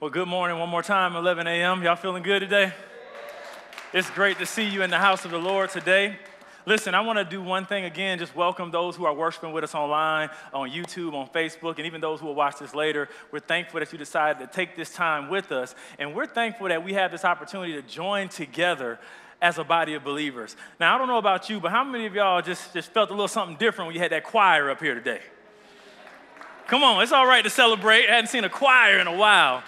Well, good morning one more time, 11 a.m. Y'all feeling good today? It's great to see you in the house of the Lord today. Listen, I want to do one thing again, just welcome those who are worshiping with us online, on YouTube, on Facebook, and even those who will watch this later. We're thankful that you decided to take this time with us, and we're thankful that we have this opportunity to join together as a body of believers. Now, I don't know about you, but how many of y'all just, just felt a little something different when you had that choir up here today? Come on, it's all right to celebrate. I hadn't seen a choir in a while.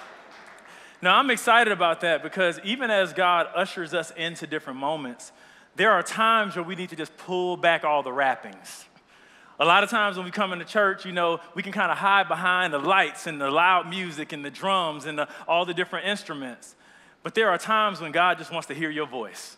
Now, I'm excited about that because even as God ushers us into different moments, there are times where we need to just pull back all the wrappings. A lot of times when we come into church, you know, we can kind of hide behind the lights and the loud music and the drums and the, all the different instruments. But there are times when God just wants to hear your voice.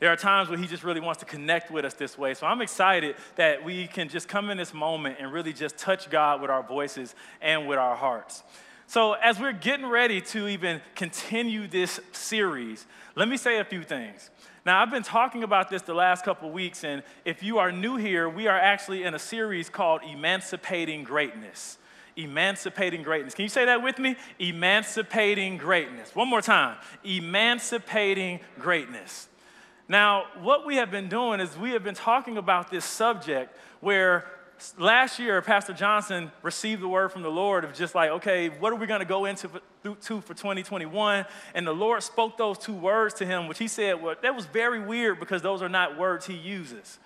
There are times when He just really wants to connect with us this way. So I'm excited that we can just come in this moment and really just touch God with our voices and with our hearts. So, as we're getting ready to even continue this series, let me say a few things. Now, I've been talking about this the last couple weeks, and if you are new here, we are actually in a series called Emancipating Greatness. Emancipating Greatness. Can you say that with me? Emancipating Greatness. One more time. Emancipating Greatness. Now, what we have been doing is we have been talking about this subject where last year Pastor Johnson received the word from the Lord of just like, okay, what are we going to go into for, to for 2021? And the Lord spoke those two words to him, which he said, well, that was very weird because those are not words he uses.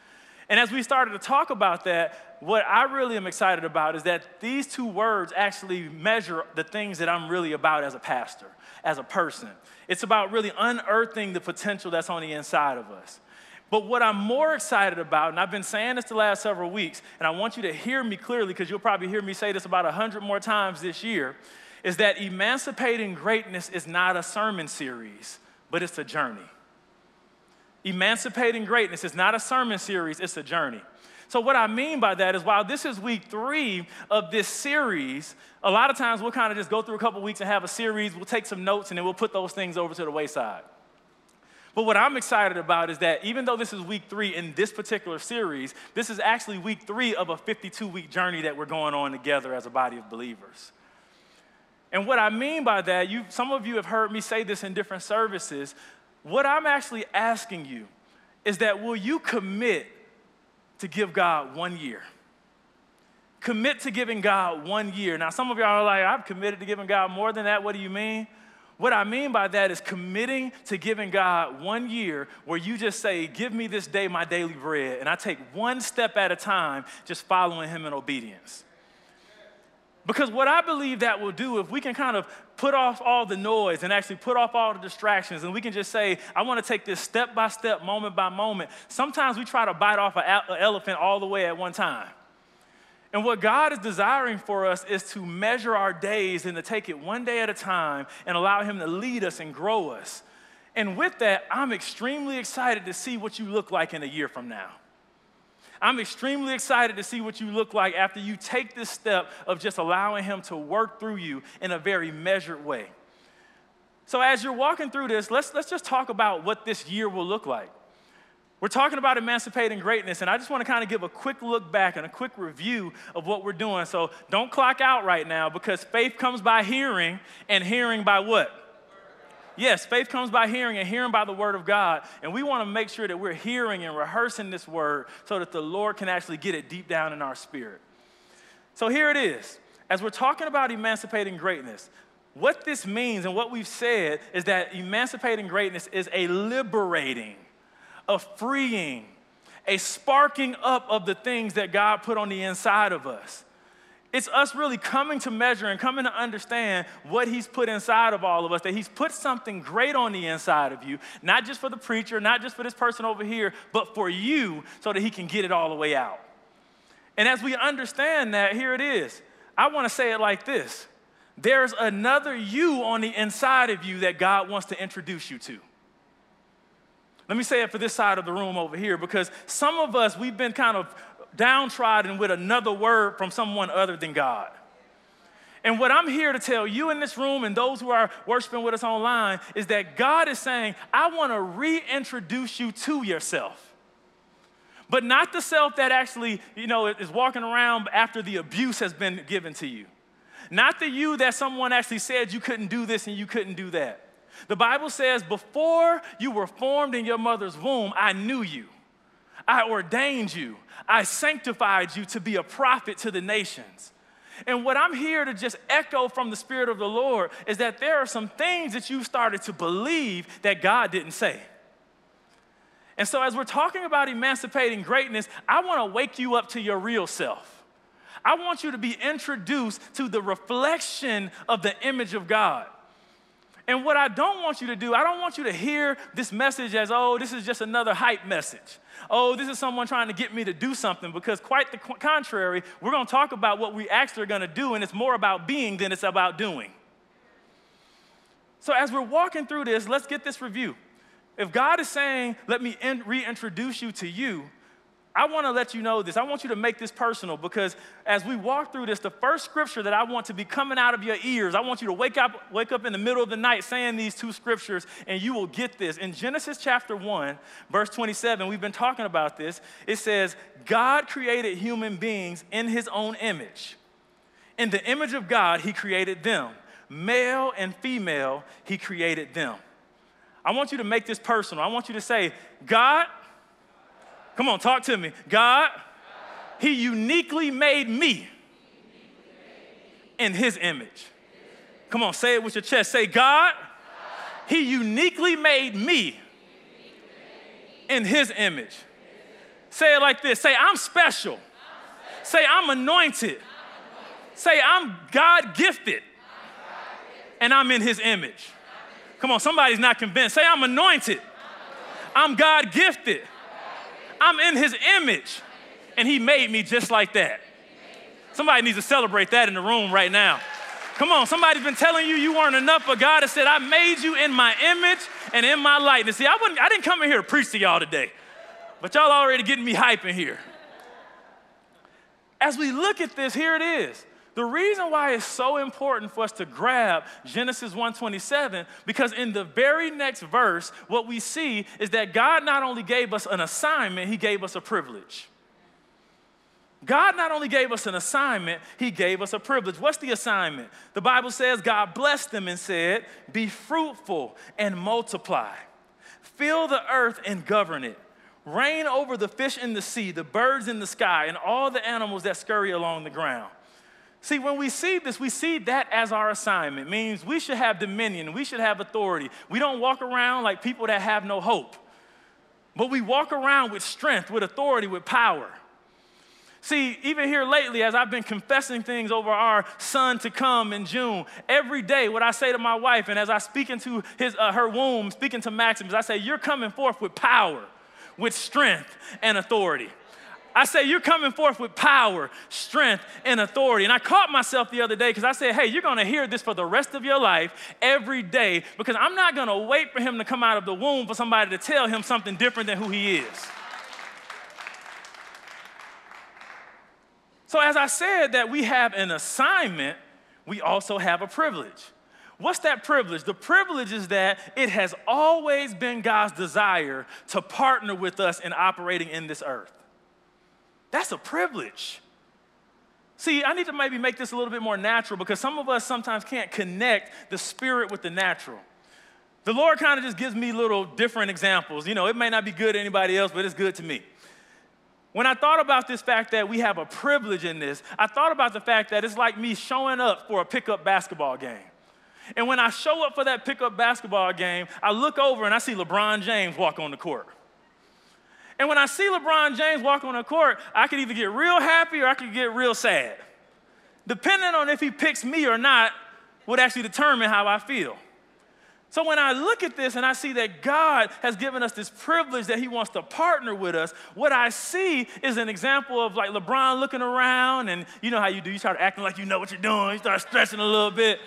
And as we started to talk about that, what I really am excited about is that these two words actually measure the things that I'm really about as a pastor, as a person. It's about really unearthing the potential that's on the inside of us. But what I'm more excited about, and I've been saying this the last several weeks, and I want you to hear me clearly because you'll probably hear me say this about a hundred more times this year, is that emancipating greatness is not a sermon series, but it's a journey. Emancipating greatness is not a sermon series, it's a journey. So, what I mean by that is while this is week three of this series, a lot of times we'll kind of just go through a couple weeks and have a series, we'll take some notes, and then we'll put those things over to the wayside. But what I'm excited about is that even though this is week three in this particular series, this is actually week three of a 52 week journey that we're going on together as a body of believers. And what I mean by that, you, some of you have heard me say this in different services. What I'm actually asking you is that will you commit to give God one year. Commit to giving God one year. Now, some of y'all are like, I've committed to giving God more than that. What do you mean? What I mean by that is committing to giving God one year where you just say, Give me this day my daily bread. And I take one step at a time, just following Him in obedience. Because what I believe that will do, if we can kind of put off all the noise and actually put off all the distractions, and we can just say, I want to take this step by step, moment by moment. Sometimes we try to bite off an elephant all the way at one time. And what God is desiring for us is to measure our days and to take it one day at a time and allow Him to lead us and grow us. And with that, I'm extremely excited to see what you look like in a year from now. I'm extremely excited to see what you look like after you take this step of just allowing Him to work through you in a very measured way. So, as you're walking through this, let's, let's just talk about what this year will look like. We're talking about emancipating greatness, and I just want to kind of give a quick look back and a quick review of what we're doing. So, don't clock out right now because faith comes by hearing, and hearing by what? Yes, faith comes by hearing and hearing by the word of God. And we want to make sure that we're hearing and rehearsing this word so that the Lord can actually get it deep down in our spirit. So here it is. As we're talking about emancipating greatness, what this means and what we've said is that emancipating greatness is a liberating, a freeing, a sparking up of the things that God put on the inside of us. It's us really coming to measure and coming to understand what He's put inside of all of us, that He's put something great on the inside of you, not just for the preacher, not just for this person over here, but for you so that He can get it all the way out. And as we understand that, here it is. I want to say it like this there's another you on the inside of you that God wants to introduce you to. Let me say it for this side of the room over here because some of us, we've been kind of downtrodden with another word from someone other than God. And what I'm here to tell you in this room and those who are worshiping with us online is that God is saying, I want to reintroduce you to yourself. But not the self that actually, you know, is walking around after the abuse has been given to you. Not the you that someone actually said you couldn't do this and you couldn't do that. The Bible says, Before you were formed in your mother's womb, I knew you. I ordained you. I sanctified you to be a prophet to the nations. And what I'm here to just echo from the Spirit of the Lord is that there are some things that you've started to believe that God didn't say. And so, as we're talking about emancipating greatness, I want to wake you up to your real self. I want you to be introduced to the reflection of the image of God. And what I don't want you to do, I don't want you to hear this message as, oh, this is just another hype message. Oh, this is someone trying to get me to do something, because quite the contrary, we're going to talk about what we actually are going to do, and it's more about being than it's about doing. So, as we're walking through this, let's get this review. If God is saying, let me in- reintroduce you to you, I want to let you know this. I want you to make this personal because as we walk through this, the first scripture that I want to be coming out of your ears, I want you to wake up, wake up in the middle of the night saying these two scriptures, and you will get this. In Genesis chapter 1, verse 27, we've been talking about this. It says, God created human beings in his own image. In the image of God, he created them. Male and female, he created them. I want you to make this personal. I want you to say, God Come on, talk to me. God, He uniquely made me in His image. Come on, say it with your chest. Say, God, He uniquely made me in His image. Say it like this Say, I'm special. Say, I'm anointed. Say, I'm God gifted. And I'm in His image. Come on, somebody's not convinced. Say, I'm anointed. I'm God gifted. I'm in his image, and he made me just like that. Somebody needs to celebrate that in the room right now. Come on, somebody's been telling you you weren't enough, but God has said, I made you in my image and in my likeness. See, I, wouldn't, I didn't come in here to preach to y'all today, but y'all already getting me hype in here. As we look at this, here it is. The reason why it's so important for us to grab Genesis 1:27 because in the very next verse what we see is that God not only gave us an assignment, he gave us a privilege. God not only gave us an assignment, he gave us a privilege. What's the assignment? The Bible says God blessed them and said, "Be fruitful and multiply. Fill the earth and govern it." Reign over the fish in the sea, the birds in the sky, and all the animals that scurry along the ground. See, when we see this, we see that as our assignment. It means we should have dominion, we should have authority. We don't walk around like people that have no hope, but we walk around with strength, with authority, with power. See, even here lately, as I've been confessing things over our son to come in June, every day, what I say to my wife, and as I speak into his, uh, her womb, speaking to Maximus, I say, You're coming forth with power, with strength, and authority. I say, You're coming forth with power, strength, and authority. And I caught myself the other day because I said, Hey, you're going to hear this for the rest of your life every day because I'm not going to wait for him to come out of the womb for somebody to tell him something different than who he is. So, as I said, that we have an assignment, we also have a privilege. What's that privilege? The privilege is that it has always been God's desire to partner with us in operating in this earth. That's a privilege. See, I need to maybe make this a little bit more natural because some of us sometimes can't connect the spirit with the natural. The Lord kind of just gives me little different examples. You know, it may not be good to anybody else, but it's good to me. When I thought about this fact that we have a privilege in this, I thought about the fact that it's like me showing up for a pickup basketball game. And when I show up for that pickup basketball game, I look over and I see LeBron James walk on the court. And when I see LeBron James walk on the court, I could either get real happy or I could get real sad. Depending on if he picks me or not, would actually determine how I feel. So when I look at this and I see that God has given us this privilege that He wants to partner with us, what I see is an example of like LeBron looking around and you know how you do, you start acting like you know what you're doing, you start stretching a little bit.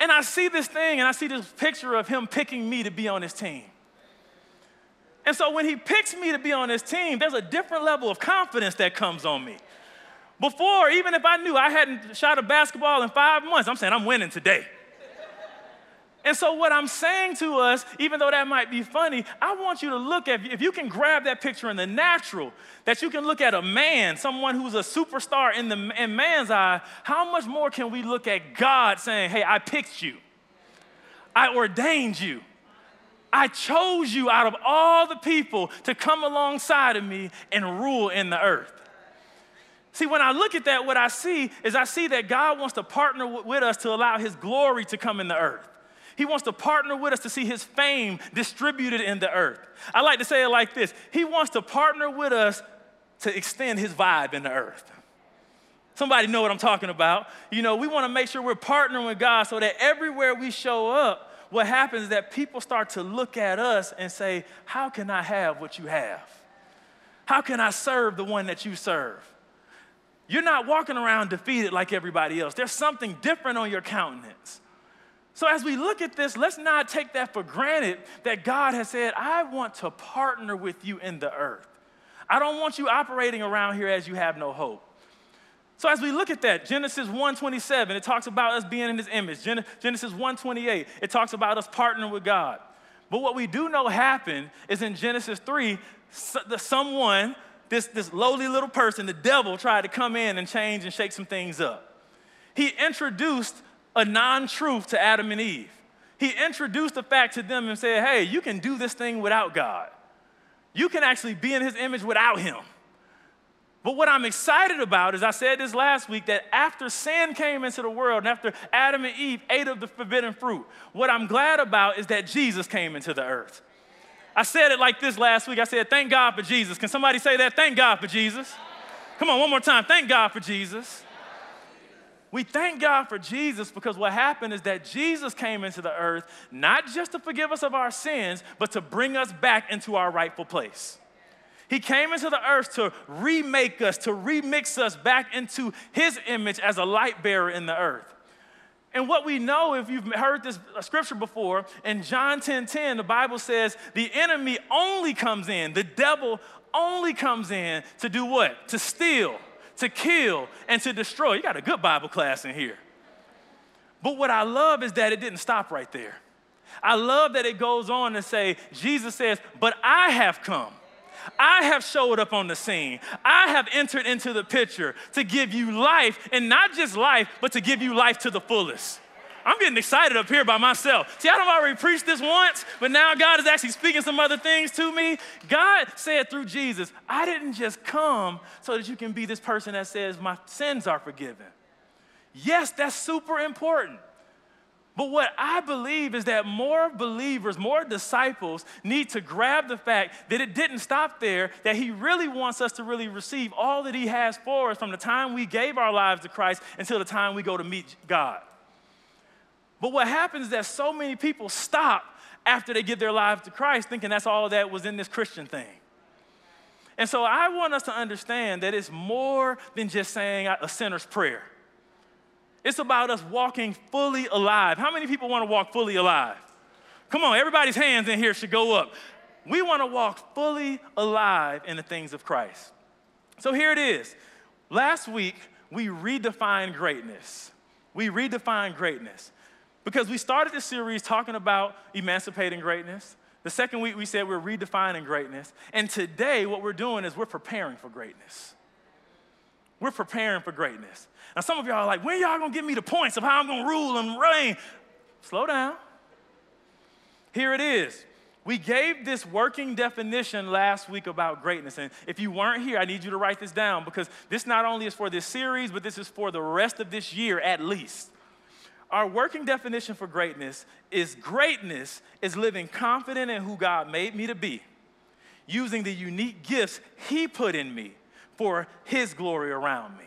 And I see this thing and I see this picture of him picking me to be on his team. And so when he picks me to be on his team, there's a different level of confidence that comes on me. Before, even if I knew I hadn't shot a basketball in five months, I'm saying I'm winning today. And so, what I'm saying to us, even though that might be funny, I want you to look at, if you can grab that picture in the natural, that you can look at a man, someone who's a superstar in, the, in man's eye, how much more can we look at God saying, Hey, I picked you, I ordained you, I chose you out of all the people to come alongside of me and rule in the earth. See, when I look at that, what I see is I see that God wants to partner with us to allow His glory to come in the earth. He wants to partner with us to see his fame distributed in the earth. I like to say it like this He wants to partner with us to extend his vibe in the earth. Somebody know what I'm talking about. You know, we want to make sure we're partnering with God so that everywhere we show up, what happens is that people start to look at us and say, How can I have what you have? How can I serve the one that you serve? You're not walking around defeated like everybody else. There's something different on your countenance. So, as we look at this, let's not take that for granted that God has said, I want to partner with you in the earth. I don't want you operating around here as you have no hope. So as we look at that, Genesis 1:27, it talks about us being in his image. Genesis 1:28, it talks about us partnering with God. But what we do know happened is in Genesis 3, someone, this, this lowly little person, the devil, tried to come in and change and shake some things up. He introduced a non truth to Adam and Eve. He introduced the fact to them and said, hey, you can do this thing without God. You can actually be in his image without him. But what I'm excited about is I said this last week that after sin came into the world and after Adam and Eve ate of the forbidden fruit, what I'm glad about is that Jesus came into the earth. I said it like this last week. I said, Thank God for Jesus. Can somebody say that? Thank God for Jesus. Come on, one more time. Thank God for Jesus. We thank God for Jesus because what happened is that Jesus came into the earth not just to forgive us of our sins, but to bring us back into our rightful place. He came into the earth to remake us, to remix us back into His image as a light bearer in the earth. And what we know, if you've heard this uh, scripture before, in John 10 10, the Bible says the enemy only comes in, the devil only comes in to do what? To steal, to kill, and to destroy. You got a good Bible class in here. But what I love is that it didn't stop right there. I love that it goes on to say, Jesus says, But I have come. I have showed up on the scene. I have entered into the picture to give you life, and not just life, but to give you life to the fullest. I'm getting excited up here by myself. See, I have already preached this once, but now God is actually speaking some other things to me. God said through Jesus, I didn't just come so that you can be this person that says, My sins are forgiven. Yes, that's super important. But what I believe is that more believers, more disciples need to grab the fact that it didn't stop there, that He really wants us to really receive all that He has for us from the time we gave our lives to Christ until the time we go to meet God. But what happens is that so many people stop after they give their lives to Christ thinking that's all that was in this Christian thing. And so I want us to understand that it's more than just saying a sinner's prayer. It's about us walking fully alive. How many people want to walk fully alive? Come on, everybody's hands in here should go up. We want to walk fully alive in the things of Christ. So here it is. Last week, we redefined greatness. We redefined greatness. Because we started this series talking about emancipating greatness. The second week we said we're redefining greatness. And today what we're doing is we're preparing for greatness. We're preparing for greatness. Now some of y'all are like, when y'all gonna give me the points of how I'm gonna rule and reign? Slow down. Here it is. We gave this working definition last week about greatness. And if you weren't here, I need you to write this down because this not only is for this series, but this is for the rest of this year at least. Our working definition for greatness is greatness is living confident in who God made me to be, using the unique gifts He put in me for His glory around me.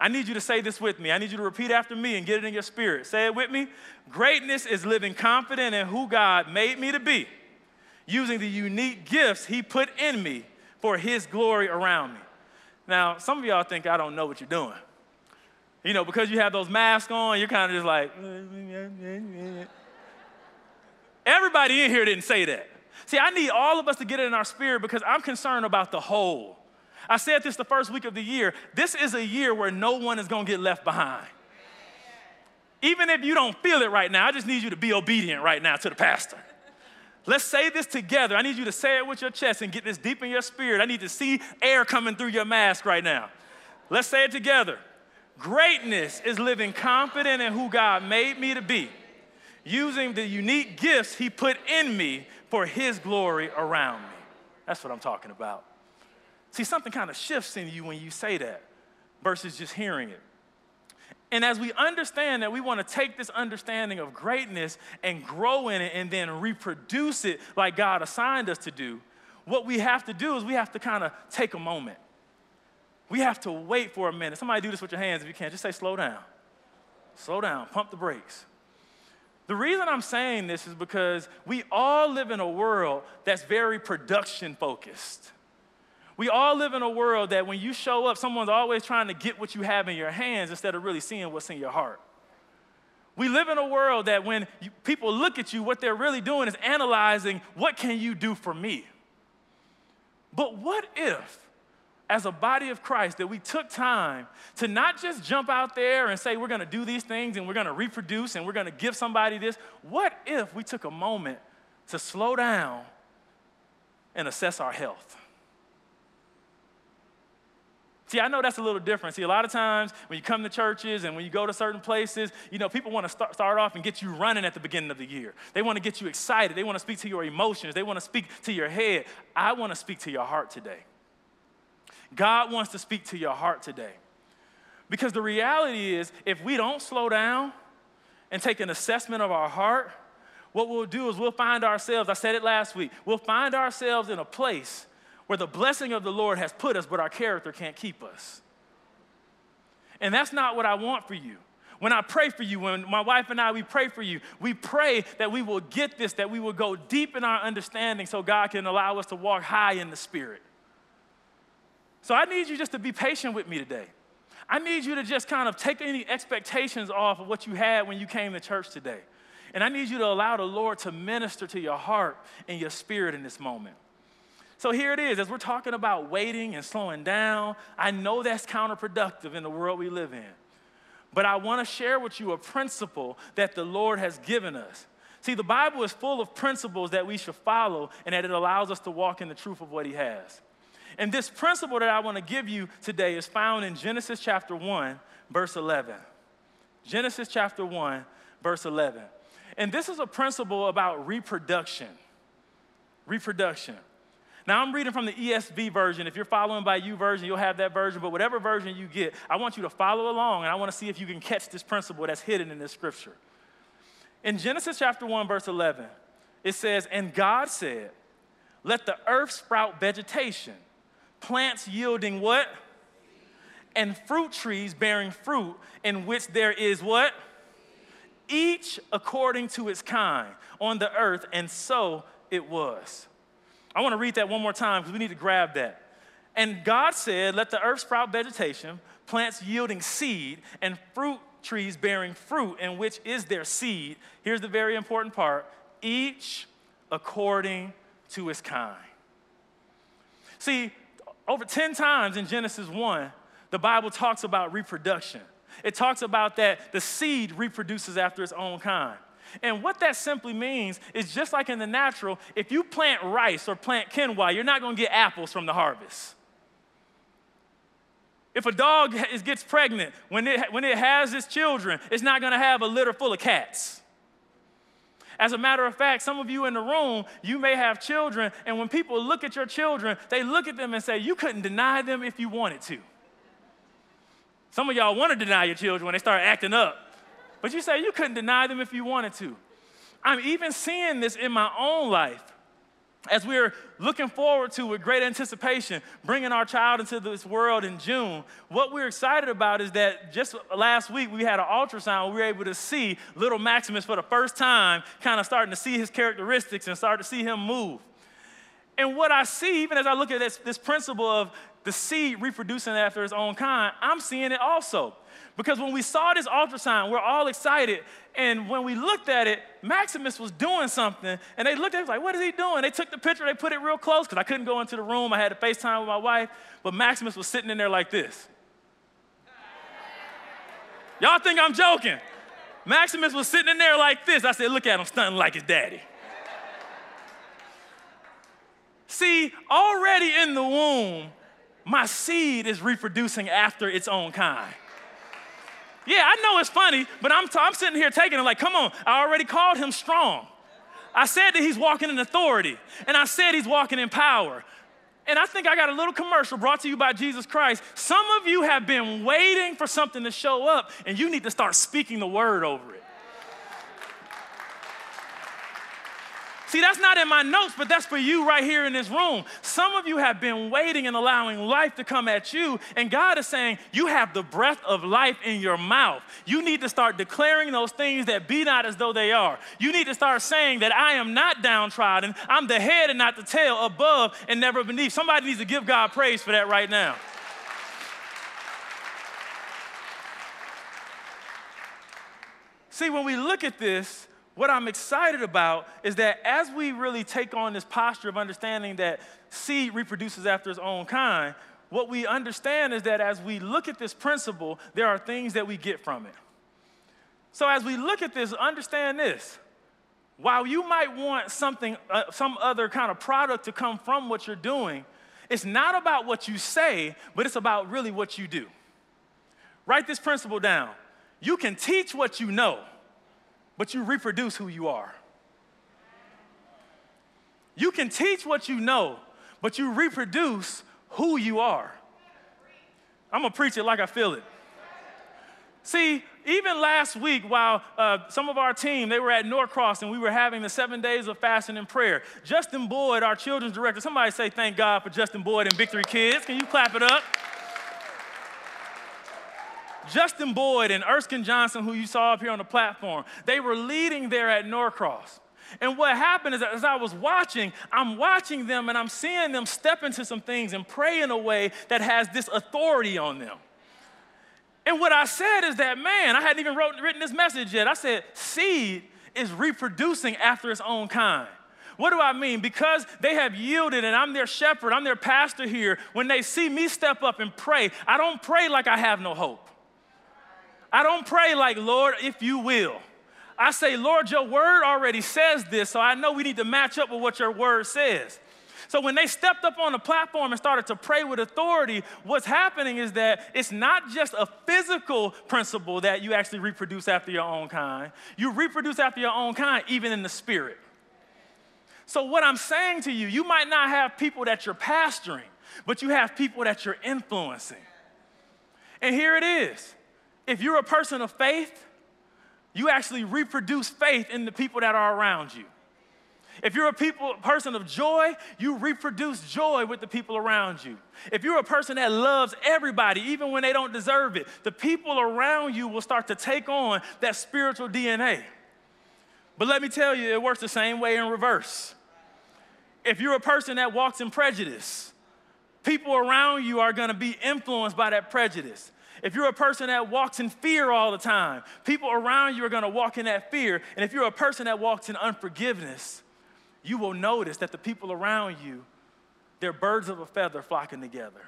I need you to say this with me. I need you to repeat after me and get it in your spirit. Say it with me. Greatness is living confident in who God made me to be, using the unique gifts He put in me for His glory around me. Now, some of y'all think I don't know what you're doing. You know, because you have those masks on, you're kind of just like, everybody in here didn't say that. See, I need all of us to get it in our spirit because I'm concerned about the whole. I said this the first week of the year. This is a year where no one is going to get left behind. Even if you don't feel it right now, I just need you to be obedient right now to the pastor. Let's say this together. I need you to say it with your chest and get this deep in your spirit. I need to see air coming through your mask right now. Let's say it together. Greatness is living confident in who God made me to be, using the unique gifts He put in me for His glory around me. That's what I'm talking about. See, something kind of shifts in you when you say that versus just hearing it. And as we understand that we want to take this understanding of greatness and grow in it and then reproduce it like God assigned us to do, what we have to do is we have to kind of take a moment. We have to wait for a minute. Somebody do this with your hands if you can. Just say, slow down. Slow down. Pump the brakes. The reason I'm saying this is because we all live in a world that's very production focused. We all live in a world that when you show up, someone's always trying to get what you have in your hands instead of really seeing what's in your heart. We live in a world that when you, people look at you, what they're really doing is analyzing what can you do for me? But what if, as a body of Christ, that we took time to not just jump out there and say we're gonna do these things and we're gonna reproduce and we're gonna give somebody this? What if we took a moment to slow down and assess our health? See, I know that's a little different. See, a lot of times when you come to churches and when you go to certain places, you know, people want to start, start off and get you running at the beginning of the year. They want to get you excited. They want to speak to your emotions. They want to speak to your head. I want to speak to your heart today. God wants to speak to your heart today. Because the reality is, if we don't slow down and take an assessment of our heart, what we'll do is we'll find ourselves, I said it last week, we'll find ourselves in a place where the blessing of the Lord has put us, but our character can't keep us. And that's not what I want for you. When I pray for you, when my wife and I, we pray for you, we pray that we will get this, that we will go deep in our understanding so God can allow us to walk high in the Spirit. So I need you just to be patient with me today. I need you to just kind of take any expectations off of what you had when you came to church today. And I need you to allow the Lord to minister to your heart and your spirit in this moment. So here it is, as we're talking about waiting and slowing down, I know that's counterproductive in the world we live in. But I want to share with you a principle that the Lord has given us. See, the Bible is full of principles that we should follow and that it allows us to walk in the truth of what He has. And this principle that I want to give you today is found in Genesis chapter 1, verse 11. Genesis chapter 1, verse 11. And this is a principle about reproduction. Reproduction. Now, I'm reading from the ESV version. If you're following by YouVersion, you'll have that version. But whatever version you get, I want you to follow along, and I want to see if you can catch this principle that's hidden in this scripture. In Genesis chapter 1, verse 11, it says, And God said, Let the earth sprout vegetation, plants yielding what? And fruit trees bearing fruit, in which there is what? Each according to its kind on the earth, and so it was. I want to read that one more time because we need to grab that. And God said, Let the earth sprout vegetation, plants yielding seed, and fruit trees bearing fruit, in which is their seed. Here's the very important part each according to its kind. See, over 10 times in Genesis 1, the Bible talks about reproduction. It talks about that the seed reproduces after its own kind. And what that simply means is just like in the natural, if you plant rice or plant quinoa, you're not going to get apples from the harvest. If a dog gets pregnant, when it, when it has its children, it's not going to have a litter full of cats. As a matter of fact, some of you in the room, you may have children, and when people look at your children, they look at them and say, You couldn't deny them if you wanted to. Some of y'all want to deny your children when they start acting up. But you say you couldn't deny them if you wanted to. I'm even seeing this in my own life as we're looking forward to with great anticipation bringing our child into this world in June, what we're excited about is that just last week we had an ultrasound. We were able to see little Maximus for the first time, kind of starting to see his characteristics and start to see him move. And what I see, even as I look at this, this principle of the seed reproducing after its own kind, I'm seeing it also. Because when we saw this ultrasound, we're all excited. And when we looked at it, Maximus was doing something. And they looked at it, like, what is he doing? They took the picture, they put it real close, because I couldn't go into the room. I had to FaceTime with my wife. But Maximus was sitting in there like this. Y'all think I'm joking. Maximus was sitting in there like this. I said, Look at him stunting like his daddy. See, already in the womb, my seed is reproducing after its own kind. Yeah, I know it's funny, but I'm, t- I'm sitting here taking it like, come on, I already called him strong. I said that he's walking in authority, and I said he's walking in power. And I think I got a little commercial brought to you by Jesus Christ. Some of you have been waiting for something to show up, and you need to start speaking the word over it. See, that's not in my notes, but that's for you right here in this room. Some of you have been waiting and allowing life to come at you, and God is saying, You have the breath of life in your mouth. You need to start declaring those things that be not as though they are. You need to start saying that I am not downtrodden, I'm the head and not the tail, above and never beneath. Somebody needs to give God praise for that right now. See, when we look at this, what I'm excited about is that as we really take on this posture of understanding that seed reproduces after its own kind, what we understand is that as we look at this principle, there are things that we get from it. So as we look at this, understand this. While you might want something, uh, some other kind of product to come from what you're doing, it's not about what you say, but it's about really what you do. Write this principle down. You can teach what you know but you reproduce who you are. You can teach what you know, but you reproduce who you are. I'm gonna preach it like I feel it. See, even last week, while uh, some of our team they were at Norcross and we were having the seven days of fasting and prayer, Justin Boyd, our children's director, somebody say thank God for Justin Boyd and Victory Kids. Can you clap it up? Justin Boyd and Erskine Johnson, who you saw up here on the platform, they were leading there at Norcross. And what happened is as I was watching, I'm watching them and I'm seeing them step into some things and pray in a way that has this authority on them. And what I said is that, man, I hadn't even wrote, written this message yet. I said, seed is reproducing after its own kind. What do I mean? Because they have yielded and I'm their shepherd, I'm their pastor here. When they see me step up and pray, I don't pray like I have no hope. I don't pray like, Lord, if you will. I say, Lord, your word already says this, so I know we need to match up with what your word says. So when they stepped up on the platform and started to pray with authority, what's happening is that it's not just a physical principle that you actually reproduce after your own kind. You reproduce after your own kind, even in the spirit. So, what I'm saying to you, you might not have people that you're pastoring, but you have people that you're influencing. And here it is if you're a person of faith, you actually reproduce faith in the people that are around you. If you're a people, person of joy, you reproduce joy with the people around you. If you're a person that loves everybody, even when they don't deserve it, the people around you will start to take on that spiritual DNA. But let me tell you, it works the same way in reverse. If you're a person that walks in prejudice, people around you are gonna be influenced by that prejudice. If you're a person that walks in fear all the time, people around you are going to walk in that fear. And if you're a person that walks in unforgiveness, you will notice that the people around you, they're birds of a feather flocking together.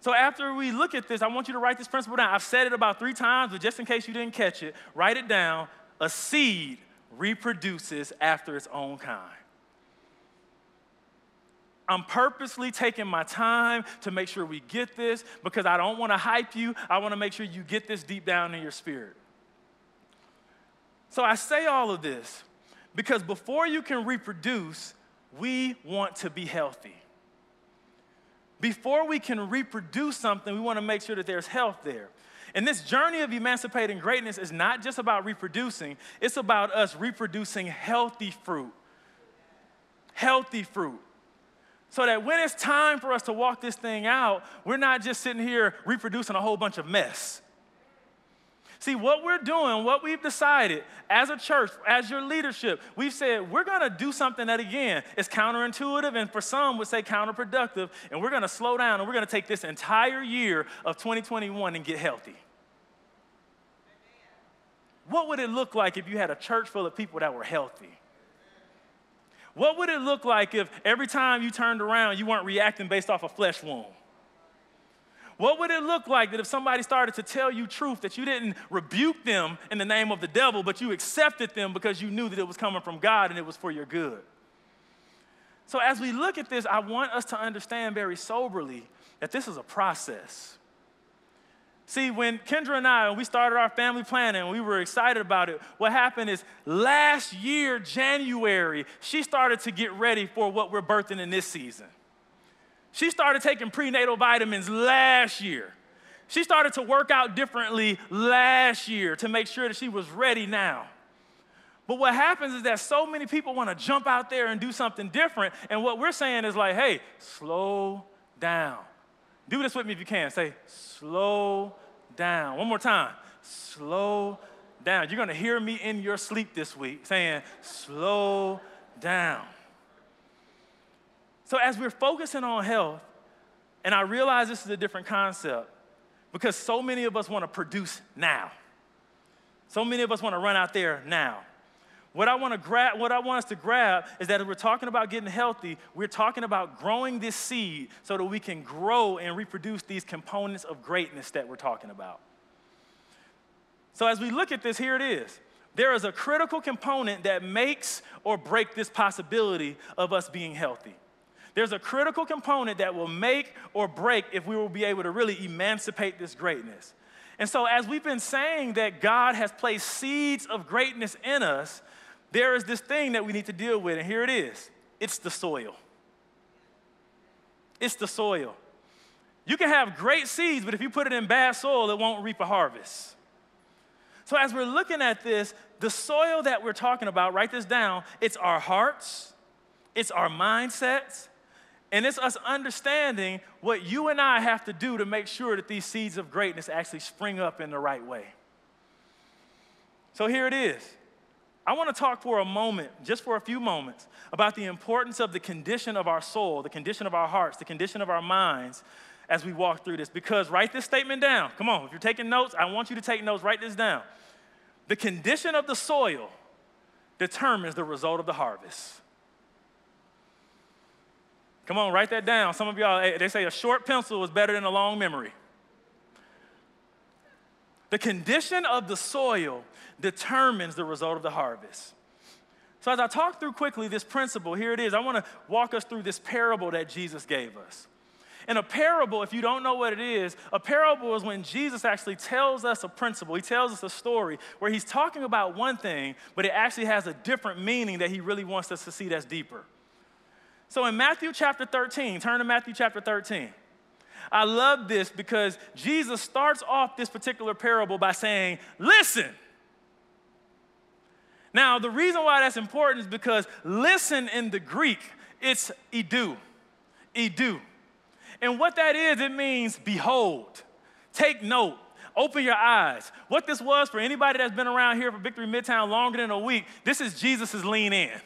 So after we look at this, I want you to write this principle down. I've said it about three times, but just in case you didn't catch it, write it down. A seed reproduces after its own kind. I'm purposely taking my time to make sure we get this because I don't want to hype you. I want to make sure you get this deep down in your spirit. So I say all of this because before you can reproduce, we want to be healthy. Before we can reproduce something, we want to make sure that there's health there. And this journey of emancipating greatness is not just about reproducing, it's about us reproducing healthy fruit. Healthy fruit so that when it's time for us to walk this thing out, we're not just sitting here reproducing a whole bunch of mess. See, what we're doing, what we've decided as a church, as your leadership, we've said we're gonna do something that, again, is counterintuitive and for some would say counterproductive, and we're gonna slow down and we're gonna take this entire year of 2021 and get healthy. What would it look like if you had a church full of people that were healthy? What would it look like if every time you turned around, you weren't reacting based off a flesh wound? What would it look like that if somebody started to tell you truth that you didn't rebuke them in the name of the devil, but you accepted them because you knew that it was coming from God and it was for your good? So, as we look at this, I want us to understand very soberly that this is a process. See, when Kendra and I, when we started our family planning, we were excited about it, what happened is last year, January, she started to get ready for what we're birthing in this season. She started taking prenatal vitamins last year. She started to work out differently last year to make sure that she was ready now. But what happens is that so many people want to jump out there and do something different. And what we're saying is like, hey, slow down. Do this with me if you can. Say, slow down. One more time. Slow down. You're going to hear me in your sleep this week saying, slow down. So, as we're focusing on health, and I realize this is a different concept because so many of us want to produce now. So many of us want to run out there now. What I want to grab, what I want us to grab is that if we're talking about getting healthy, we're talking about growing this seed so that we can grow and reproduce these components of greatness that we're talking about. So as we look at this, here it is. There is a critical component that makes or break this possibility of us being healthy. There's a critical component that will make or break if we will be able to really emancipate this greatness. And so, as we've been saying that God has placed seeds of greatness in us, there is this thing that we need to deal with, and here it is it's the soil. It's the soil. You can have great seeds, but if you put it in bad soil, it won't reap a harvest. So, as we're looking at this, the soil that we're talking about, write this down, it's our hearts, it's our mindsets, and it's us understanding what you and I have to do to make sure that these seeds of greatness actually spring up in the right way. So here it is. I want to talk for a moment, just for a few moments, about the importance of the condition of our soul, the condition of our hearts, the condition of our minds as we walk through this. Because write this statement down. Come on, if you're taking notes, I want you to take notes, write this down. The condition of the soil determines the result of the harvest. Come on, write that down. Some of y'all, eh, they say a short pencil is better than a long memory. The condition of the soil determines the result of the harvest. So, as I talk through quickly this principle, here it is. I want to walk us through this parable that Jesus gave us. And a parable, if you don't know what it is, a parable is when Jesus actually tells us a principle. He tells us a story where he's talking about one thing, but it actually has a different meaning that he really wants us to see that's deeper. So in Matthew chapter 13, turn to Matthew chapter 13. I love this because Jesus starts off this particular parable by saying, Listen. Now, the reason why that's important is because listen in the Greek, it's idu. Idu. And what that is, it means behold, take note, open your eyes. What this was for anybody that's been around here for Victory Midtown longer than a week, this is Jesus' lean in.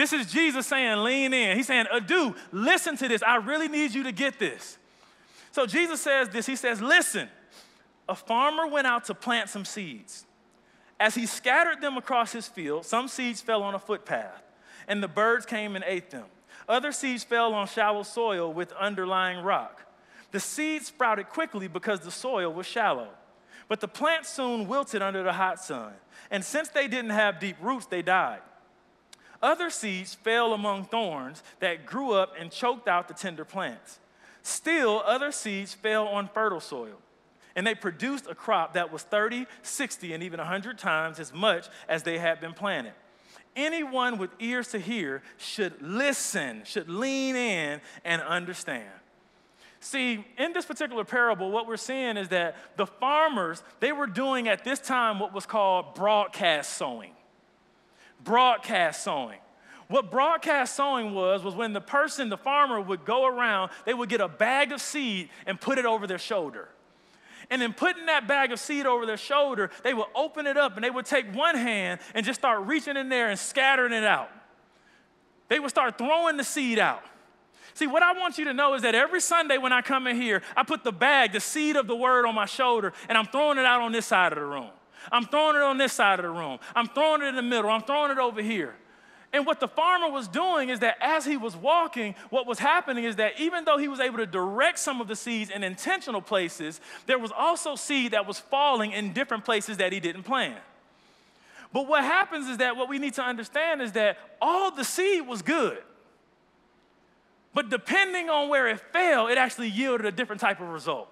This is Jesus saying, lean in. He's saying, uh, Adu, listen to this. I really need you to get this. So Jesus says this He says, Listen, a farmer went out to plant some seeds. As he scattered them across his field, some seeds fell on a footpath, and the birds came and ate them. Other seeds fell on shallow soil with underlying rock. The seeds sprouted quickly because the soil was shallow. But the plants soon wilted under the hot sun. And since they didn't have deep roots, they died. Other seeds fell among thorns that grew up and choked out the tender plants. Still, other seeds fell on fertile soil, and they produced a crop that was 30, 60, and even 100 times as much as they had been planted. Anyone with ears to hear should listen, should lean in and understand. See, in this particular parable, what we're seeing is that the farmers, they were doing at this time what was called broadcast sowing broadcast sowing. What broadcast sowing was, was when the person, the farmer, would go around, they would get a bag of seed and put it over their shoulder. And then putting that bag of seed over their shoulder, they would open it up and they would take one hand and just start reaching in there and scattering it out. They would start throwing the seed out. See, what I want you to know is that every Sunday when I come in here, I put the bag, the seed of the word on my shoulder, and I'm throwing it out on this side of the room. I'm throwing it on this side of the room. I'm throwing it in the middle. I'm throwing it over here. And what the farmer was doing is that as he was walking, what was happening is that even though he was able to direct some of the seeds in intentional places, there was also seed that was falling in different places that he didn't plan. But what happens is that what we need to understand is that all the seed was good. But depending on where it fell, it actually yielded a different type of result.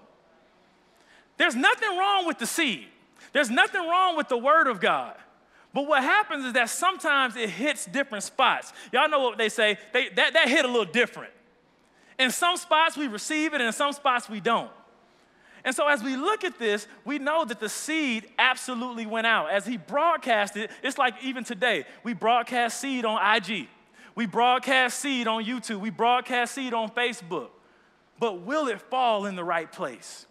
There's nothing wrong with the seed, there's nothing wrong with the word of God. But what happens is that sometimes it hits different spots. Y'all know what they say, they, that, that hit a little different. In some spots we receive it, and in some spots we don't. And so as we look at this, we know that the seed absolutely went out. As he broadcasted, it's like even today, we broadcast seed on IG. We broadcast seed on YouTube. We broadcast seed on Facebook. But will it fall in the right place?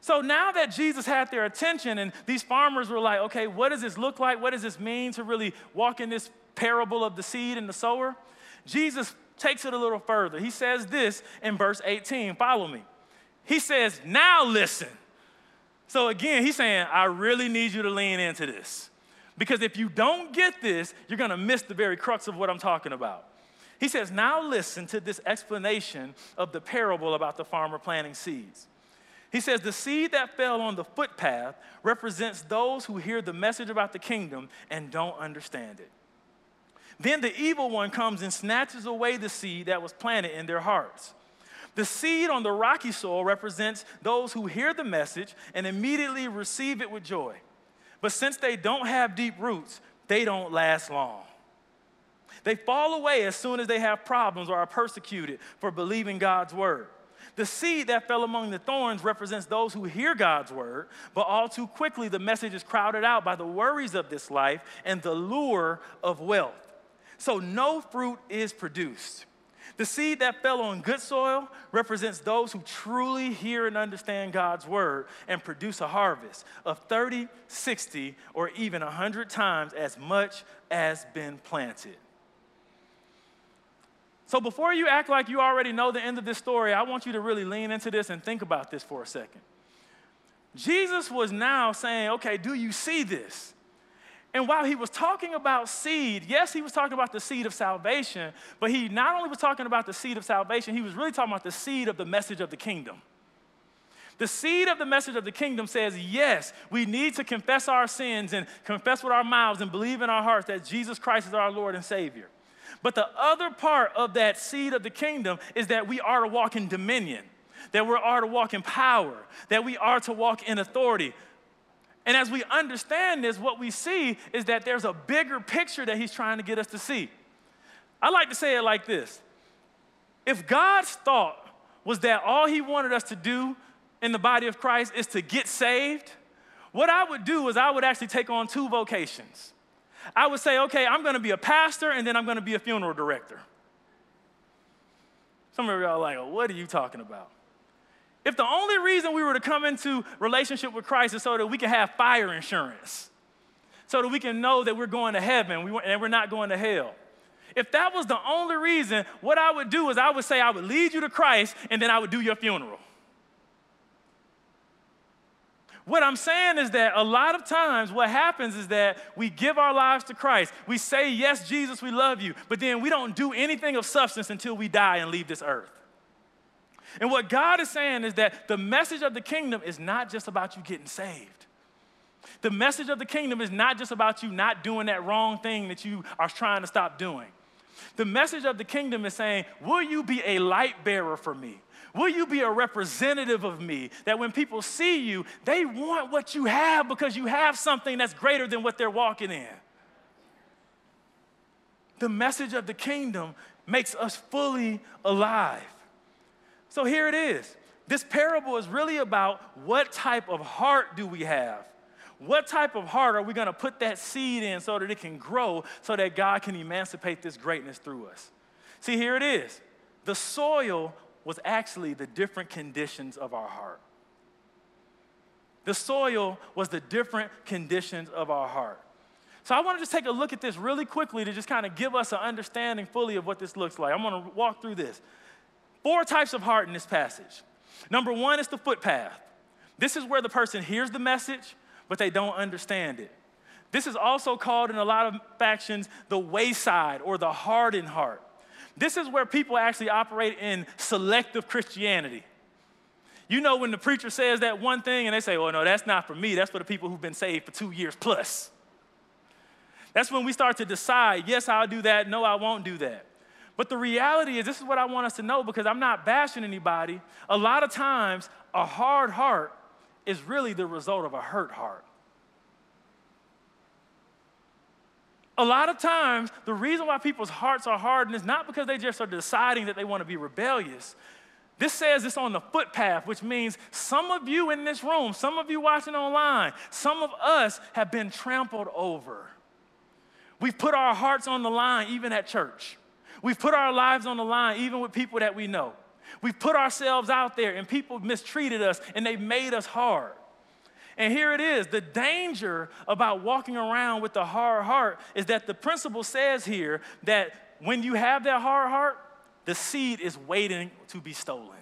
So now that Jesus had their attention and these farmers were like, okay, what does this look like? What does this mean to really walk in this parable of the seed and the sower? Jesus takes it a little further. He says this in verse 18. Follow me. He says, now listen. So again, he's saying, I really need you to lean into this. Because if you don't get this, you're gonna miss the very crux of what I'm talking about. He says, now listen to this explanation of the parable about the farmer planting seeds. He says, The seed that fell on the footpath represents those who hear the message about the kingdom and don't understand it. Then the evil one comes and snatches away the seed that was planted in their hearts. The seed on the rocky soil represents those who hear the message and immediately receive it with joy. But since they don't have deep roots, they don't last long. They fall away as soon as they have problems or are persecuted for believing God's word. The seed that fell among the thorns represents those who hear God's word, but all too quickly the message is crowded out by the worries of this life and the lure of wealth. So no fruit is produced. The seed that fell on good soil represents those who truly hear and understand God's word and produce a harvest of 30, 60, or even 100 times as much as been planted. So before you act like you already know the end of this story, I want you to really lean into this and think about this for a second. Jesus was now saying, okay, do you see this? And while he was talking about seed, yes, he was talking about the seed of salvation, but he not only was talking about the seed of salvation, he was really talking about the seed of the message of the kingdom. The seed of the message of the kingdom says, yes, we need to confess our sins and confess with our mouths and believe in our hearts that Jesus Christ is our Lord and Savior. But the other part of that seed of the kingdom is that we are to walk in dominion, that we are to walk in power, that we are to walk in authority. And as we understand this, what we see is that there's a bigger picture that he's trying to get us to see. I like to say it like this If God's thought was that all he wanted us to do in the body of Christ is to get saved, what I would do is I would actually take on two vocations. I would say, okay, I'm gonna be a pastor and then I'm gonna be a funeral director. Some of y'all are like, what are you talking about? If the only reason we were to come into relationship with Christ is so that we can have fire insurance, so that we can know that we're going to heaven and we're not going to hell. If that was the only reason, what I would do is I would say I would lead you to Christ and then I would do your funeral. What I'm saying is that a lot of times what happens is that we give our lives to Christ. We say, Yes, Jesus, we love you, but then we don't do anything of substance until we die and leave this earth. And what God is saying is that the message of the kingdom is not just about you getting saved. The message of the kingdom is not just about you not doing that wrong thing that you are trying to stop doing. The message of the kingdom is saying, Will you be a light bearer for me? Will you be a representative of me? That when people see you, they want what you have because you have something that's greater than what they're walking in. The message of the kingdom makes us fully alive. So here it is. This parable is really about what type of heart do we have? What type of heart are we going to put that seed in so that it can grow so that God can emancipate this greatness through us? See, here it is. The soil was actually the different conditions of our heart. The soil was the different conditions of our heart. So I want to just take a look at this really quickly to just kind of give us an understanding fully of what this looks like. I'm going to walk through this. Four types of heart in this passage. Number one is the footpath. This is where the person hears the message, but they don't understand it. This is also called in a lot of factions the wayside or the hardened heart. This is where people actually operate in selective Christianity. You know, when the preacher says that one thing and they say, well, no, that's not for me, that's for the people who've been saved for two years plus. That's when we start to decide, yes, I'll do that, no, I won't do that. But the reality is, this is what I want us to know because I'm not bashing anybody. A lot of times, a hard heart is really the result of a hurt heart. A lot of times, the reason why people's hearts are hardened is not because they just are deciding that they want to be rebellious. This says it's on the footpath, which means some of you in this room, some of you watching online, some of us have been trampled over. We've put our hearts on the line, even at church. We've put our lives on the line, even with people that we know. We've put ourselves out there, and people mistreated us, and they made us hard. And here it is the danger about walking around with a hard heart is that the principle says here that when you have that hard heart, the seed is waiting to be stolen.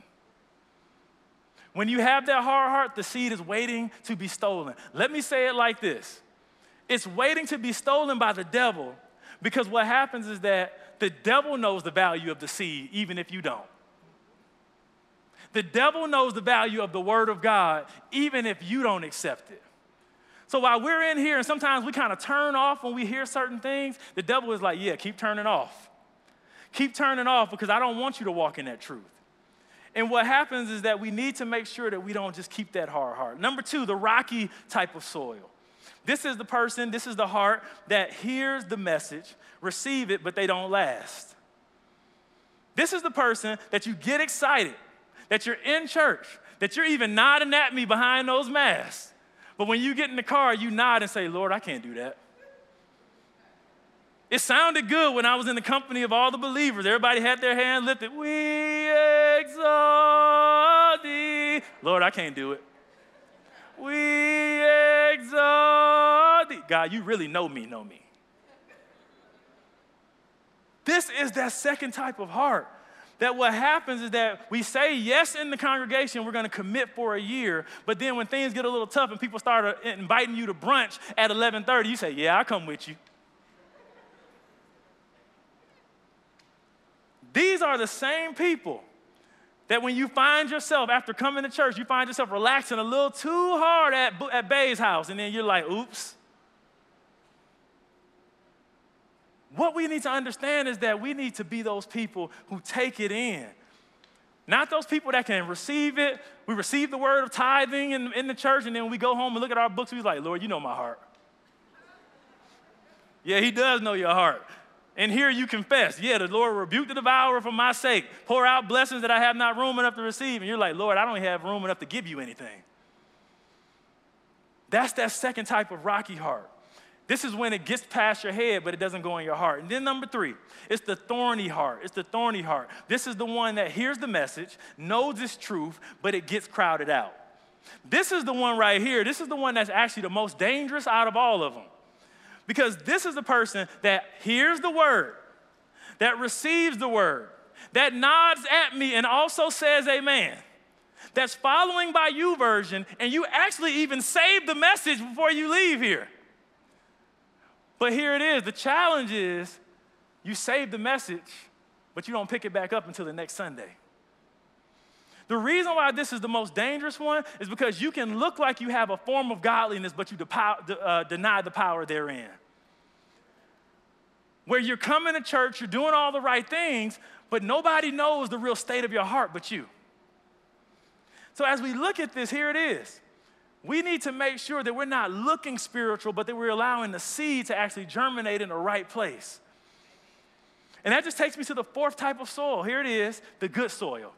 When you have that hard heart, the seed is waiting to be stolen. Let me say it like this it's waiting to be stolen by the devil because what happens is that the devil knows the value of the seed, even if you don't. The devil knows the value of the word of God, even if you don't accept it. So while we're in here and sometimes we kind of turn off when we hear certain things, the devil is like, yeah, keep turning off. Keep turning off because I don't want you to walk in that truth. And what happens is that we need to make sure that we don't just keep that hard heart. Number two, the rocky type of soil. This is the person, this is the heart that hears the message, receive it, but they don't last. This is the person that you get excited, that you're in church, that you're even nodding at me behind those masks. But when you get in the car, you nod and say, Lord, I can't do that. It sounded good when I was in the company of all the believers. Everybody had their hand lifted. We exalt thee. Lord, I can't do it. We exalt thee. God, you really know me, know me. This is that second type of heart. That what happens is that we say yes in the congregation, we're gonna commit for a year, but then when things get a little tough and people start uh, inviting you to brunch at 11:30, you say, "Yeah, I'll come with you." These are the same people that when you find yourself, after coming to church, you find yourself relaxing a little too hard at, at Bay's house, and then you're like, oops. What we need to understand is that we need to be those people who take it in. Not those people that can receive it. We receive the word of tithing in, in the church, and then we go home and look at our books, we're like, Lord, you know my heart. Yeah, he does know your heart. And here you confess, yeah, the Lord rebuked the devourer for my sake. Pour out blessings that I have not room enough to receive. And you're like, Lord, I don't have room enough to give you anything. That's that second type of rocky heart. This is when it gets past your head, but it doesn't go in your heart. And then number three, it's the thorny heart. It's the thorny heart. This is the one that hears the message, knows its truth, but it gets crowded out. This is the one right here. This is the one that's actually the most dangerous out of all of them. Because this is the person that hears the word, that receives the word, that nods at me and also says amen. That's following by YouVersion, and you actually even save the message before you leave here. But here it is the challenge is you save the message, but you don't pick it back up until the next Sunday. The reason why this is the most dangerous one is because you can look like you have a form of godliness, but you uh, deny the power therein. Where you're coming to church, you're doing all the right things, but nobody knows the real state of your heart but you. So as we look at this, here it is. We need to make sure that we're not looking spiritual, but that we're allowing the seed to actually germinate in the right place. And that just takes me to the fourth type of soil. Here it is the good soil.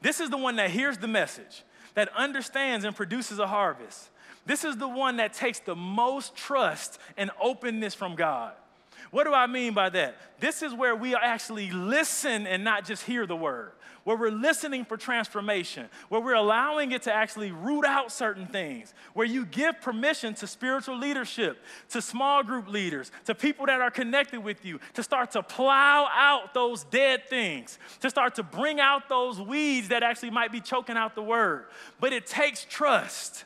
This is the one that hears the message, that understands and produces a harvest. This is the one that takes the most trust and openness from God. What do I mean by that? This is where we actually listen and not just hear the word, where we're listening for transformation, where we're allowing it to actually root out certain things, where you give permission to spiritual leadership, to small group leaders, to people that are connected with you, to start to plow out those dead things, to start to bring out those weeds that actually might be choking out the word. But it takes trust.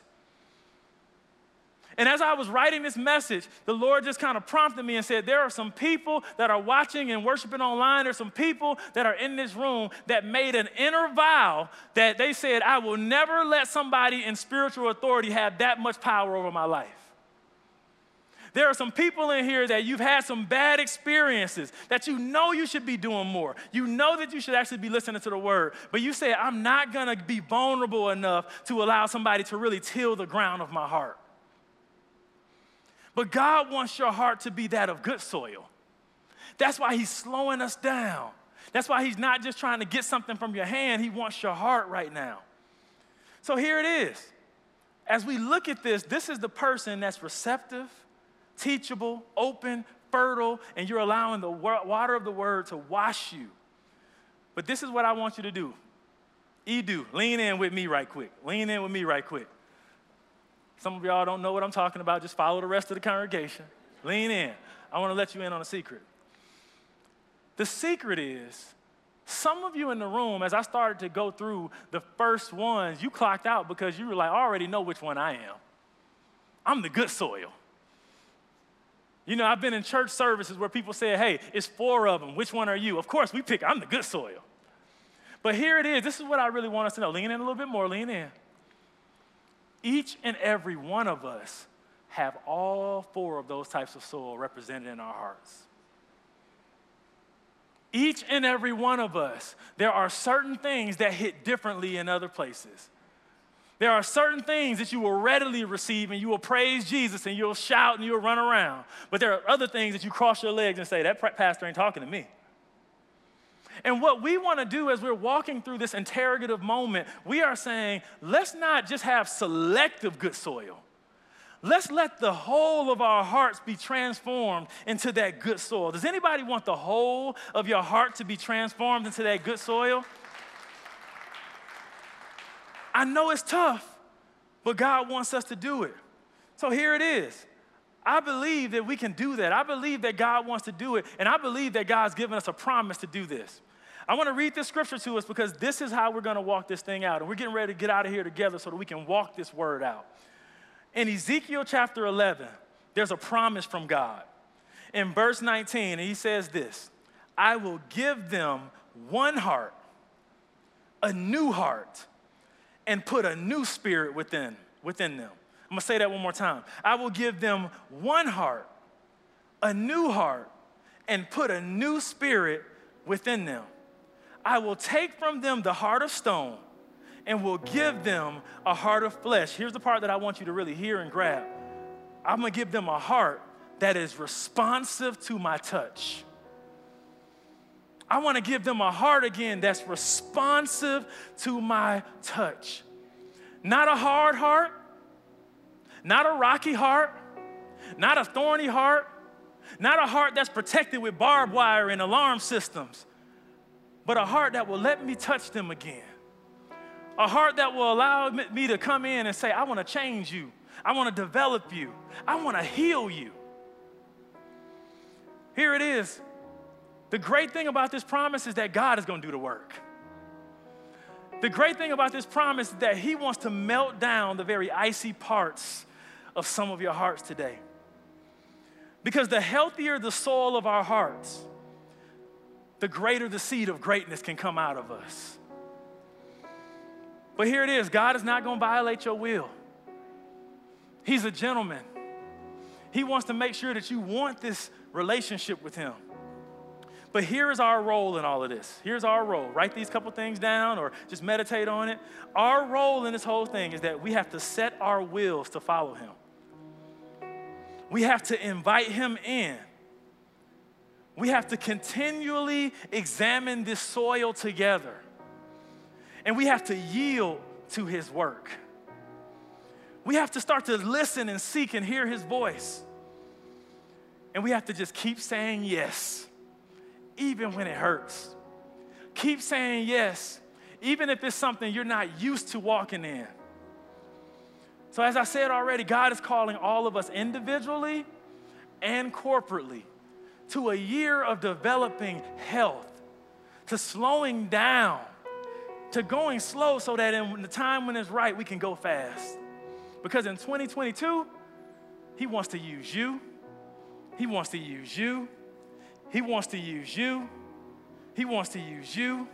And as I was writing this message, the Lord just kind of prompted me and said, There are some people that are watching and worshiping online. There's some people that are in this room that made an inner vow that they said, I will never let somebody in spiritual authority have that much power over my life. There are some people in here that you've had some bad experiences that you know you should be doing more. You know that you should actually be listening to the word, but you say, I'm not gonna be vulnerable enough to allow somebody to really till the ground of my heart. But God wants your heart to be that of good soil. That's why He's slowing us down. That's why He's not just trying to get something from your hand, He wants your heart right now. So here it is. As we look at this, this is the person that's receptive, teachable, open, fertile, and you're allowing the water of the word to wash you. But this is what I want you to do. Edu, lean in with me right quick. Lean in with me right quick. Some of y'all don't know what I'm talking about. Just follow the rest of the congregation. Lean in. I want to let you in on a secret. The secret is some of you in the room, as I started to go through the first ones, you clocked out because you were like, I already know which one I am. I'm the good soil. You know, I've been in church services where people say, hey, it's four of them. Which one are you? Of course, we pick, I'm the good soil. But here it is. This is what I really want us to know. Lean in a little bit more, lean in. Each and every one of us have all four of those types of soil represented in our hearts. Each and every one of us, there are certain things that hit differently in other places. There are certain things that you will readily receive and you will praise Jesus and you'll shout and you'll run around. But there are other things that you cross your legs and say, that pastor ain't talking to me. And what we want to do as we're walking through this interrogative moment, we are saying, let's not just have selective good soil. Let's let the whole of our hearts be transformed into that good soil. Does anybody want the whole of your heart to be transformed into that good soil? I know it's tough, but God wants us to do it. So here it is. I believe that we can do that. I believe that God wants to do it, and I believe that God's given us a promise to do this. I want to read this scripture to us because this is how we're going to walk this thing out. And we're getting ready to get out of here together so that we can walk this word out. In Ezekiel chapter 11, there's a promise from God. In verse 19, he says this I will give them one heart, a new heart, and put a new spirit within, within them. I'm to say that one more time. I will give them one heart, a new heart, and put a new spirit within them. I will take from them the heart of stone and will give them a heart of flesh. Here's the part that I want you to really hear and grab. I'm gonna give them a heart that is responsive to my touch. I wanna give them a heart again that's responsive to my touch. Not a hard heart, not a rocky heart, not a thorny heart, not a heart that's protected with barbed wire and alarm systems but a heart that will let me touch them again. A heart that will allow me to come in and say, I want to change you. I want to develop you. I want to heal you. Here it is. The great thing about this promise is that God is going to do the work. The great thing about this promise is that He wants to melt down the very icy parts of some of your hearts today. Because the healthier the soul of our hearts, the greater the seed of greatness can come out of us. But here it is God is not going to violate your will. He's a gentleman. He wants to make sure that you want this relationship with Him. But here is our role in all of this. Here's our role. Write these couple things down or just meditate on it. Our role in this whole thing is that we have to set our wills to follow Him. We have to invite Him in we have to continually examine this soil together. And we have to yield to his work. We have to start to listen and seek and hear his voice. And we have to just keep saying yes, even when it hurts. Keep saying yes, even if it's something you're not used to walking in. So, as I said already, God is calling all of us individually and corporately to a year of developing health, to slowing down, to going slow so that in the time when it's right, we can go fast. Because in 2022, He wants to use you. He wants to use you. He wants to use you. He wants to use you.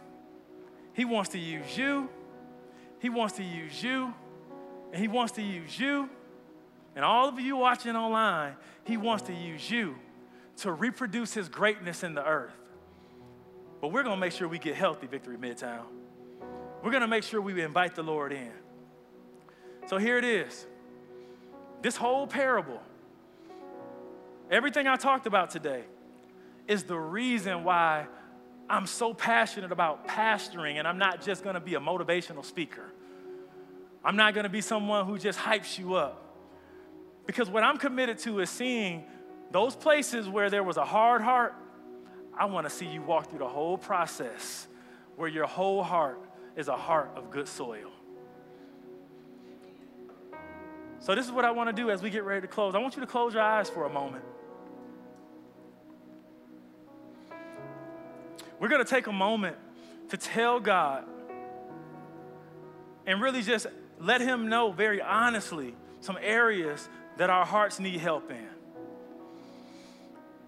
He wants to use you. He wants to use you. And He wants to use you. And all of you watching online, He wants to use you to reproduce His greatness in the earth. But we're going to make sure we get healthy, Victory Midtown. We're going to make sure we invite the Lord in. So here it is. This whole parable, everything I talked about today, is the reason why I'm so passionate about pastoring, and I'm not just gonna be a motivational speaker. I'm not gonna be someone who just hypes you up. Because what I'm committed to is seeing those places where there was a hard heart, I wanna see you walk through the whole process where your whole heart is a heart of good soil. So, this is what I wanna do as we get ready to close. I want you to close your eyes for a moment. We're going to take a moment to tell God and really just let Him know very honestly some areas that our hearts need help in.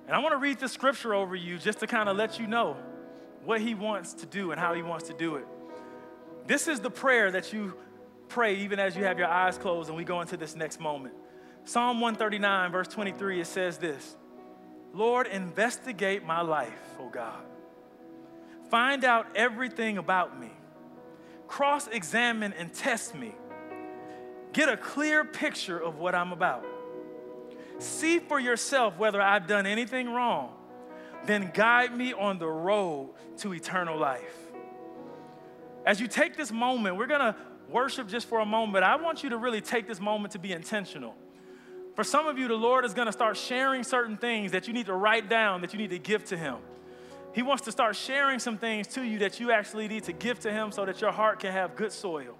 And I want to read the scripture over you just to kind of let you know what He wants to do and how He wants to do it. This is the prayer that you pray even as you have your eyes closed and we go into this next moment. Psalm 139, verse 23, it says this Lord, investigate my life, O God Find out everything about me. Cross examine and test me. Get a clear picture of what I'm about. See for yourself whether I've done anything wrong. Then guide me on the road to eternal life. As you take this moment, we're gonna worship just for a moment, I want you to really take this moment to be intentional. For some of you, the Lord is gonna start sharing certain things that you need to write down, that you need to give to Him. He wants to start sharing some things to you that you actually need to give to Him so that your heart can have good soil.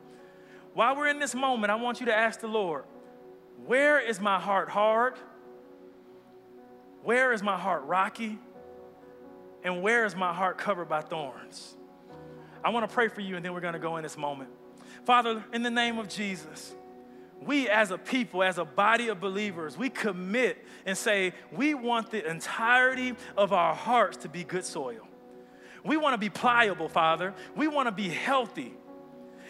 While we're in this moment, I want you to ask the Lord, where is my heart hard? Where is my heart rocky? And where is my heart covered by thorns? I want to pray for you, and then we're going to go in this moment. Father, in the name of Jesus, we as a people, as a body of believers, we commit and say, we want the entirety of our hearts to be good soil. We want to be pliable, Father. We want to be healthy.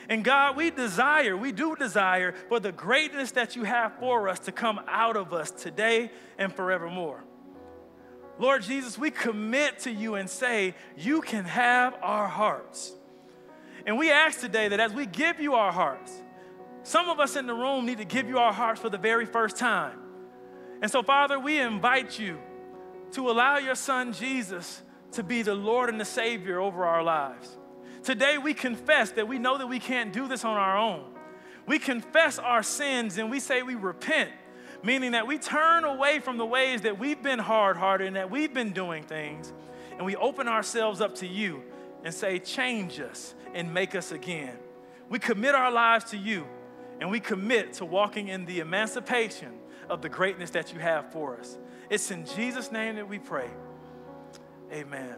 And God, we desire, we do desire for the greatness that you have for us to come out of us today and forevermore. Lord Jesus, we commit to you and say, you can have our hearts. And we ask today that as we give you our hearts, some of us in the room need to give you our hearts for the very first time. And so, Father, we invite you to allow your son Jesus to be the Lord and the Savior over our lives. Today, we confess that we know that we can't do this on our own. We confess our sins and we say we repent, meaning that we turn away from the ways that we've been hard hearted and that we've been doing things, and we open ourselves up to you and say, Change us and make us again. We commit our lives to you and we commit to walking in the emancipation of the greatness that you have for us. It's in Jesus' name that we pray. Amen.